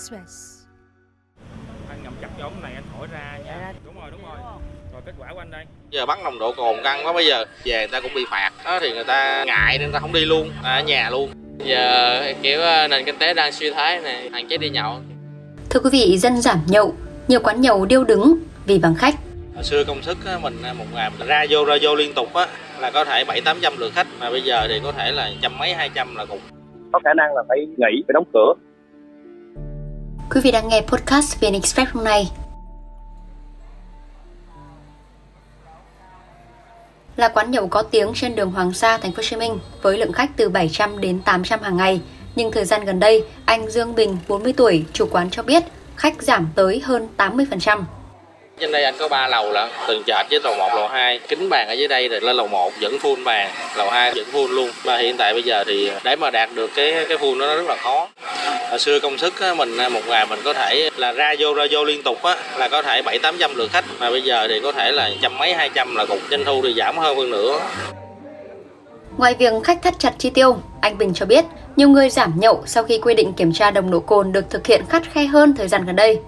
Express. anh ngậm chặt cho ống này anh thổi ra nha. Dạ. đúng rồi đúng rồi. Rồi kết quả của anh đây. Giờ bắt nồng độ cồn căng quá bây giờ về người ta cũng bị phạt. Đó thì người ta ngại nên người ta không đi luôn à, ở nhà luôn. Giờ kiểu ờ, nền kinh tế đang suy thoái này hạn chế đi nhậu. Thưa quý vị, dân giảm nhậu, nhiều quán nhậu điêu đứng vì vắng khách. hồi xưa công sức mình một ngày mình ra vô ra vô liên tục á là có thể bảy tám trăm lượt khách. Mà bây giờ thì có thể là trăm mấy hai trăm là cùng. Có khả năng là phải nghỉ phải đóng cửa Quý vị đang nghe podcast VN Express hôm nay. Là quán nhậu có tiếng trên đường Hoàng Sa, thành phố Hồ Chí Minh với lượng khách từ 700 đến 800 hàng ngày. Nhưng thời gian gần đây, anh Dương Bình, 40 tuổi, chủ quán cho biết khách giảm tới hơn 80%. trên đây anh có ba lầu lận từng trệt với lầu 1, lầu 2 kính bàn ở dưới đây rồi lên lầu 1 vẫn full bàn lầu 2 vẫn full luôn mà hiện tại bây giờ thì để mà đạt được cái cái full nó rất là khó hồi xưa công sức á, mình à, một ngày mình có thể là ra vô ra vô liên tục á là có thể bảy tám trăm lượt khách mà bây giờ thì có thể là trăm mấy hai trăm là cục doanh thu thì giảm hơn phân nữa. Ngoài việc khách thắt chặt chi tiêu, anh Bình cho biết nhiều người giảm nhậu sau khi quy định kiểm tra nồng độ cồn được thực hiện khắt khe hơn thời gian gần đây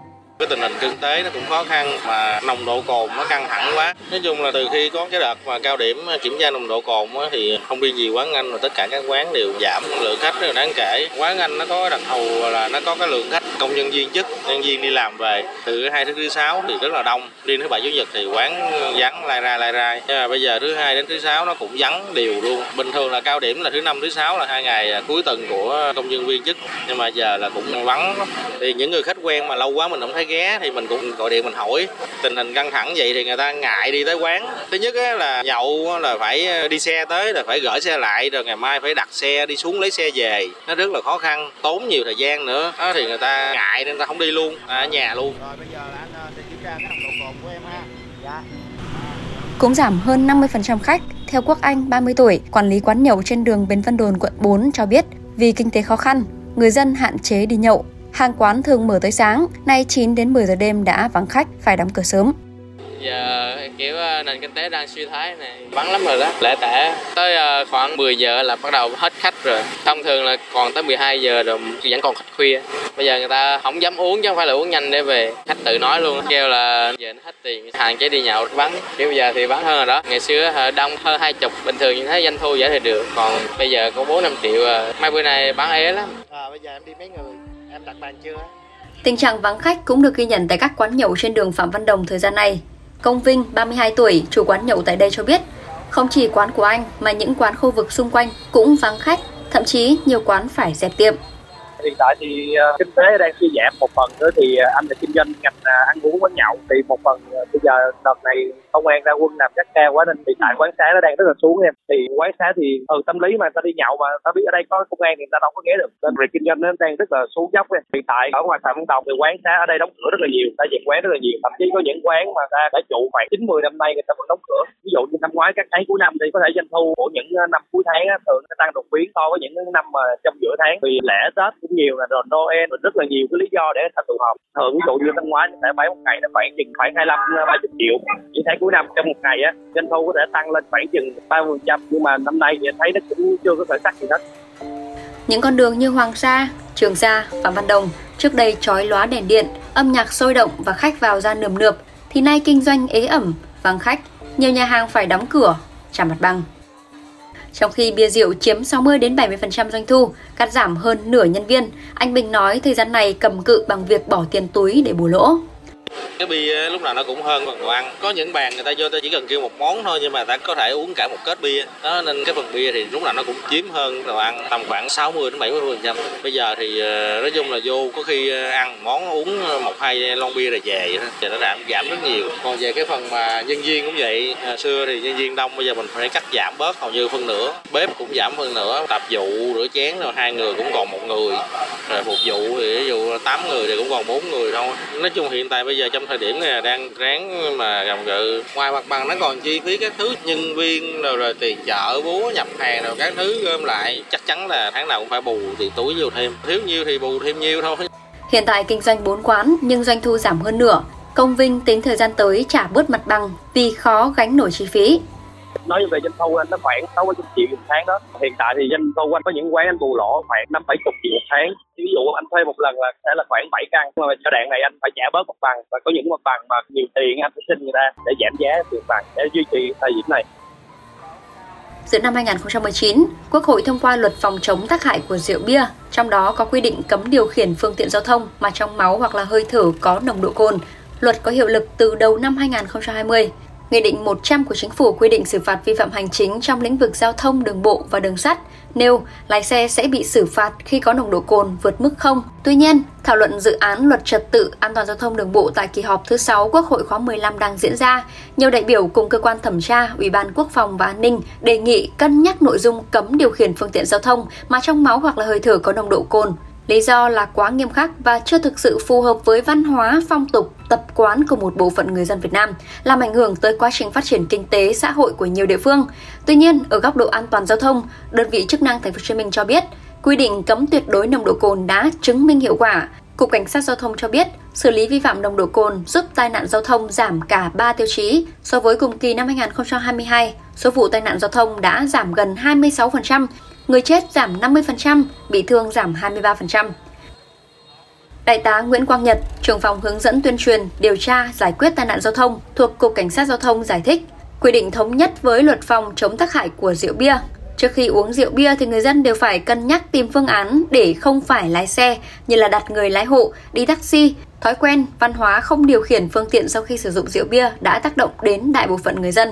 cái tình hình kinh tế nó cũng khó khăn mà nồng độ cồn nó căng thẳng quá. Nói chung là từ khi có cái đợt mà cao điểm ờ, kiểm tra nồng độ cồn á, thì không riêng gì quán anh mà tất cả các quán đều giảm lượng khách rất là đáng kể. Quán anh nó có đặc thù là nó có cái lượng khách công nhân viên chức nhân viên đi làm về từ hai thứ thứ sáu thì rất là đông. Riêng thứ bảy chủ nhật thì quán vắng lai ra lai ra nhưng mà bây giờ thứ hai đến thứ sáu nó cũng vắng đều luôn. Bình thường là cao điểm là thứ năm thứ sáu là hai ngày à, cuối tuần của công nhân viên chức nhưng mà giờ là cũng vắng thì những người khách quen mà lâu quá mình không thấy ghé thì mình cũng gọi điện mình hỏi. Tình hình căng thẳng vậy thì người ta ngại đi tới quán. Thứ nhất á, là nhậu là phải đi xe tới là phải gửi xe lại rồi ngày mai phải đặt xe đi xuống lấy xe về. Nó rất là khó khăn tốn nhiều thời gian nữa. Đó thì người ta ngại nên người ta không đi luôn à, ở nhà luôn. Rồi bây giờ là anh ờ, sẽ kiểm tra cái nồng độ cồn của em ha. Dạ. Cũng giảm hơn 50% khách. Theo Quốc Anh, 30 tuổi, quản lý quán nhậu trên đường Bến Văn Đồn, quận 4 cho biết vì kinh tế khó khăn, người dân hạn chế đi nhậu. Hàng quán thường mở tới sáng, nay 9 đến 10 giờ đêm đã vắng khách, phải đóng cửa sớm. giờ kiểu ờ, nền kinh tế đang suy thoái này vắng lắm rồi đó lễ tẻ. Tới ờ, khoảng 10 giờ là bắt đầu hết khách rồi. Thông thường là còn tới 12 giờ rồi vẫn còn khách khuya. Bây giờ người ta không dám uống chứ không phải là uống nhanh để về. Khách tự nói luôn kêu là giờ nó hết tiền hạn chế đi nhậu vắng. Kiểu bây giờ thì vắng hơn rồi đó. Ngày xưa đông hơn hai chục bình thường như thế doanh thu giả thì được. Còn bây giờ có bốn năm triệu ờ, mấy bữa nay bán ế lắm. À, bây giờ em đi mấy người em đặt bàn chưa Tình trạng vắng khách cũng được ghi nhận tại các quán nhậu trên đường Phạm Văn Đồng thời gian này. Công Vinh, 32 tuổi, chủ quán nhậu tại đây cho biết, không chỉ quán của anh mà những quán khu vực xung quanh cũng vắng khách, thậm chí nhiều quán phải dẹp tiệm hiện tại thì ờ, kinh tế đang suy giảm một phần nữa thì ờ, anh là kinh doanh ngành ờ, ăn uống quán nhậu thì một phần bây giờ đợt này công an ra quân làm chắc cao quá nên hiện tại quán xá nó đang rất là xuống em. Thì quán xá thì ừ tâm lý mà ta đi nhậu mà ta biết ở đây có công an thì ta đâu có ghé được. Nên việc kinh doanh nó đang rất là xuống dốc em. Hiện tại ở ngoài phạm văn đồng thì quán xá ở đây đóng cửa rất là nhiều ta dẹp quán rất là nhiều. Thậm chí có những quán mà ta đã trụ khoảng chín mười năm nay người ta vẫn đóng cửa. Ví dụ như năm ngoái các tháng cuối năm thì có thể doanh thu của những năm cuối tháng á, thường nó tăng đột biến so với những năm mà trong giữa tháng. Vì lễ tết cũng nhiều là rồi noel rồi rất là nhiều cái lý do để người ta tụ họp thường ví dụ như năm ngoái có thể một ngày là khoảng chừng khoảng hai ba chục triệu. Chỉ thấy cuối năm trong một ngày á doanh thu có thể tăng lên khoảng chừng ba phần trăm nhưng mà năm nay thì thấy nó cũng chưa có khởi sắc gì hết. Những con đường như Hoàng Sa, Trường Sa, Phạm Văn Đồng trước đây chói lóa đèn điện, âm nhạc sôi động và khách vào ra nườm nượp, thì nay kinh doanh ế ẩm, vắng khách, nhiều nhà hàng phải đóng cửa, trả mặt bằng. Trong khi bia rượu chiếm 60 đến 70% doanh thu, cắt giảm hơn nửa nhân viên, anh Bình nói thời gian này cầm cự bằng việc bỏ tiền túi để bù lỗ cái bia lúc nào nó cũng hơn phần đồ ăn. Có những bàn người ta vô ta chỉ cần kêu một món thôi, nhưng mà ta có thể uống cả một kết bia. Đó, nên cái phần bia thì lúc nào nó cũng chiếm hơn đồ ăn, tầm khoảng 60 đến 70 phần trăm. Bây giờ thì ờ, nói chung là vô, có khi ờ, ăn món, uống ờ, một, hai lon bia rồi về vậy thì nó giảm giảm rất nhiều. Còn về cái phần mà nhân viên cũng vậy. Hồi xưa thì nhân viên đông, bây giờ mình phải cắt giảm bớt hầu như phân nửa. Bếp cũng giảm phân nửa, tạp vụ, rửa chén rồi hai người cũng còn một người. Rồi phục vụ thì ví dụ 8 người thì cũng còn bốn người thôi. Nói chung hiện tại bây giờ trong thời điểm này đang ráng mà gầm gừ ngoài mặt bằng nó còn chi phí các thứ nhân viên rồi rồi tiền chợ búa nhập hàng rồi các thứ gom lại chắc chắn là tháng nào cũng phải bù tiền túi vô thêm thiếu nhiêu thì bù thêm nhiêu thôi Hiện tại kinh doanh 4 quán nhưng doanh thu giảm hơn nửa. Công Vinh tính thời gian tới trả bớt mặt bằng vì khó gánh nổi chi phí nói về doanh thu anh nó khoảng sáu mươi triệu một tháng đó hiện tại thì doanh thu anh có những quán anh bù lỗ khoảng năm bảy chục triệu một tháng ví dụ anh thuê một lần là sẽ là khoảng 7 căn nhưng mà cho đoạn này anh phải trả bớt mặt bằng và có những mặt bằng mà nhiều tiền anh phải xin người ta để giảm giá tiền bằng để duy trì thời điểm này Giữa năm 2019, Quốc hội thông qua luật phòng chống tác hại của rượu bia, trong đó có quy định cấm điều khiển phương tiện giao thông mà trong máu hoặc là hơi thở có nồng độ cồn. Luật có hiệu lực từ đầu năm 2020. Nghị định 100 của Chính phủ quy định xử phạt vi phạm hành chính trong lĩnh vực giao thông đường bộ và đường sắt, nêu lái xe sẽ bị xử phạt khi có nồng độ cồn vượt mức không. Tuy nhiên, thảo luận dự án luật trật tự an toàn giao thông đường bộ tại kỳ họp thứ 6 Quốc hội khóa 15 đang diễn ra. Nhiều đại biểu cùng cơ quan thẩm tra, Ủy ban Quốc phòng và An ninh đề nghị cân nhắc nội dung cấm điều khiển phương tiện giao thông mà trong máu hoặc là hơi thở có nồng độ cồn. Lý do là quá nghiêm khắc và chưa thực sự phù hợp với văn hóa, phong tục, tập quán của một bộ phận người dân Việt Nam, làm ảnh hưởng tới quá trình phát triển kinh tế, xã hội của nhiều địa phương. Tuy nhiên, ở góc độ an toàn giao thông, đơn vị chức năng Thành phố Hồ Chí Minh cho biết, quy định cấm tuyệt đối nồng độ cồn đã chứng minh hiệu quả. Cục Cảnh sát Giao thông cho biết, xử lý vi phạm nồng độ cồn giúp tai nạn giao thông giảm cả 3 tiêu chí so với cùng kỳ năm 2022. Số vụ tai nạn giao thông đã giảm gần 26%, người chết giảm 50%, bị thương giảm 23%. Đại tá Nguyễn Quang Nhật, trưởng phòng hướng dẫn tuyên truyền, điều tra, giải quyết tai nạn giao thông thuộc Cục Cảnh sát Giao thông giải thích, quy định thống nhất với luật phòng chống tác hại của rượu bia. Trước khi uống rượu bia thì người dân đều phải cân nhắc tìm phương án để không phải lái xe như là đặt người lái hộ, đi taxi. Thói quen, văn hóa không điều khiển phương tiện sau khi sử dụng rượu bia đã tác động đến đại bộ phận người dân.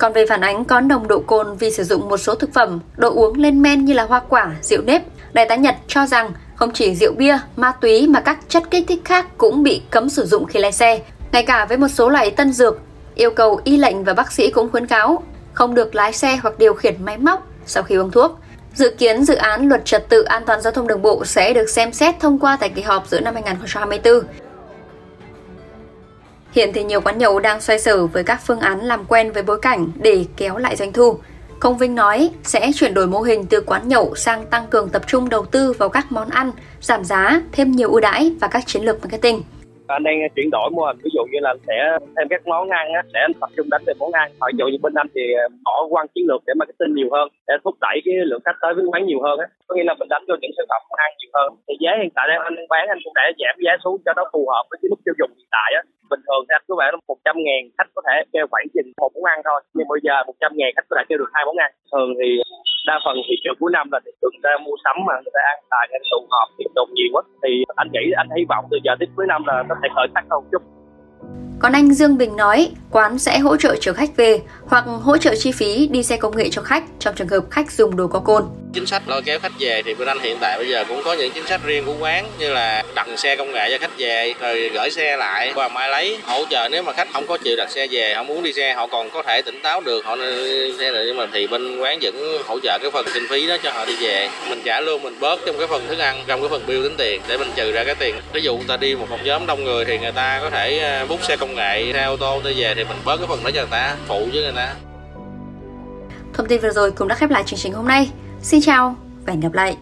Còn về phản ánh có nồng độ cồn vì sử dụng một số thực phẩm, đồ uống lên men như là hoa quả, rượu nếp, Đại tá Nhật cho rằng không chỉ rượu bia, ma túy mà các chất kích thích khác cũng bị cấm sử dụng khi lái xe. Ngay cả với một số loại tân dược, yêu cầu y lệnh và bác sĩ cũng khuyến cáo không được lái xe hoặc điều khiển máy móc sau khi uống thuốc. Dự kiến dự án luật trật tự an toàn giao thông đường bộ sẽ được xem xét thông qua tại kỳ họp giữa năm 2024. Hiện thì nhiều quán nhậu đang xoay sở với các phương án làm quen với bối cảnh để kéo lại doanh thu. Công Vinh nói sẽ chuyển đổi mô hình từ quán nhậu sang tăng cường tập trung đầu tư vào các món ăn, giảm giá, thêm nhiều ưu đãi và các chiến lược marketing. Anh đang chuyển đổi mô hình ví dụ như là sẽ thêm các món ăn á để anh tập trung đánh về món ăn. Ví dụ như bên anh thì bỏ quan chiến lược để marketing nhiều hơn để thúc đẩy cái lượng khách tới với quán nhiều hơn á. Có nghĩa là mình đánh vô những sản phẩm ăn nhiều hơn. Thì giá hiện tại đang anh bán anh cũng đã giảm giá xuống cho nó phù hợp với cái mức tiêu dùng hiện tại á bình thường thì anh cứ bảo là một trăm ngàn khách có thể kêu khoảng chừng một món ăn thôi. Nhưng bây giờ một trăm ngàn khách có thể kêu được hai món ăn. Thường thì đa phần thị trường cuối năm là thị trường người ta mua sắm mà người ta ăn tại ta tụ họp tiền đồn nhiều quá. Thì anh nghĩ anh hy vọng từ giờ tới cuối năm là nó sẽ khởi sắc hơn chút. Còn anh Dương Bình nói, quán sẽ hỗ trợ chở khách về hoặc hỗ trợ chi phí đi xe công nghệ cho khách trong trường hợp khách dùng đồ có cồn. Chính sách lôi kéo khách về thì bên anh hiện tại bây giờ cũng có những chính sách riêng của quán như là xe công nghệ cho khách về, rồi gửi xe lại. Qua mai lấy, hỗ trợ nếu mà khách không có chịu đặt xe về, không muốn đi xe, họ còn có thể tỉnh táo được. Họ xe lại, nhưng mà thì bên quán vẫn hỗ trợ cái phần kinh phí đó cho họ đi về. Mình trả luôn mình bớt trong cái phần thức ăn, trong cái phần bill tính tiền, để mình trừ ra cái tiền. Ví dụ người ta đi một phòng nhóm đông người thì người ta có thể ờ, bút xe công nghệ xe ô tô đi về thì mình bớt cái phần đó cho người ta, phụ với người ta. Thông tin vừa rồi cũng đã khép lại chương trình hôm nay. Xin chào và hẹn gặp lại!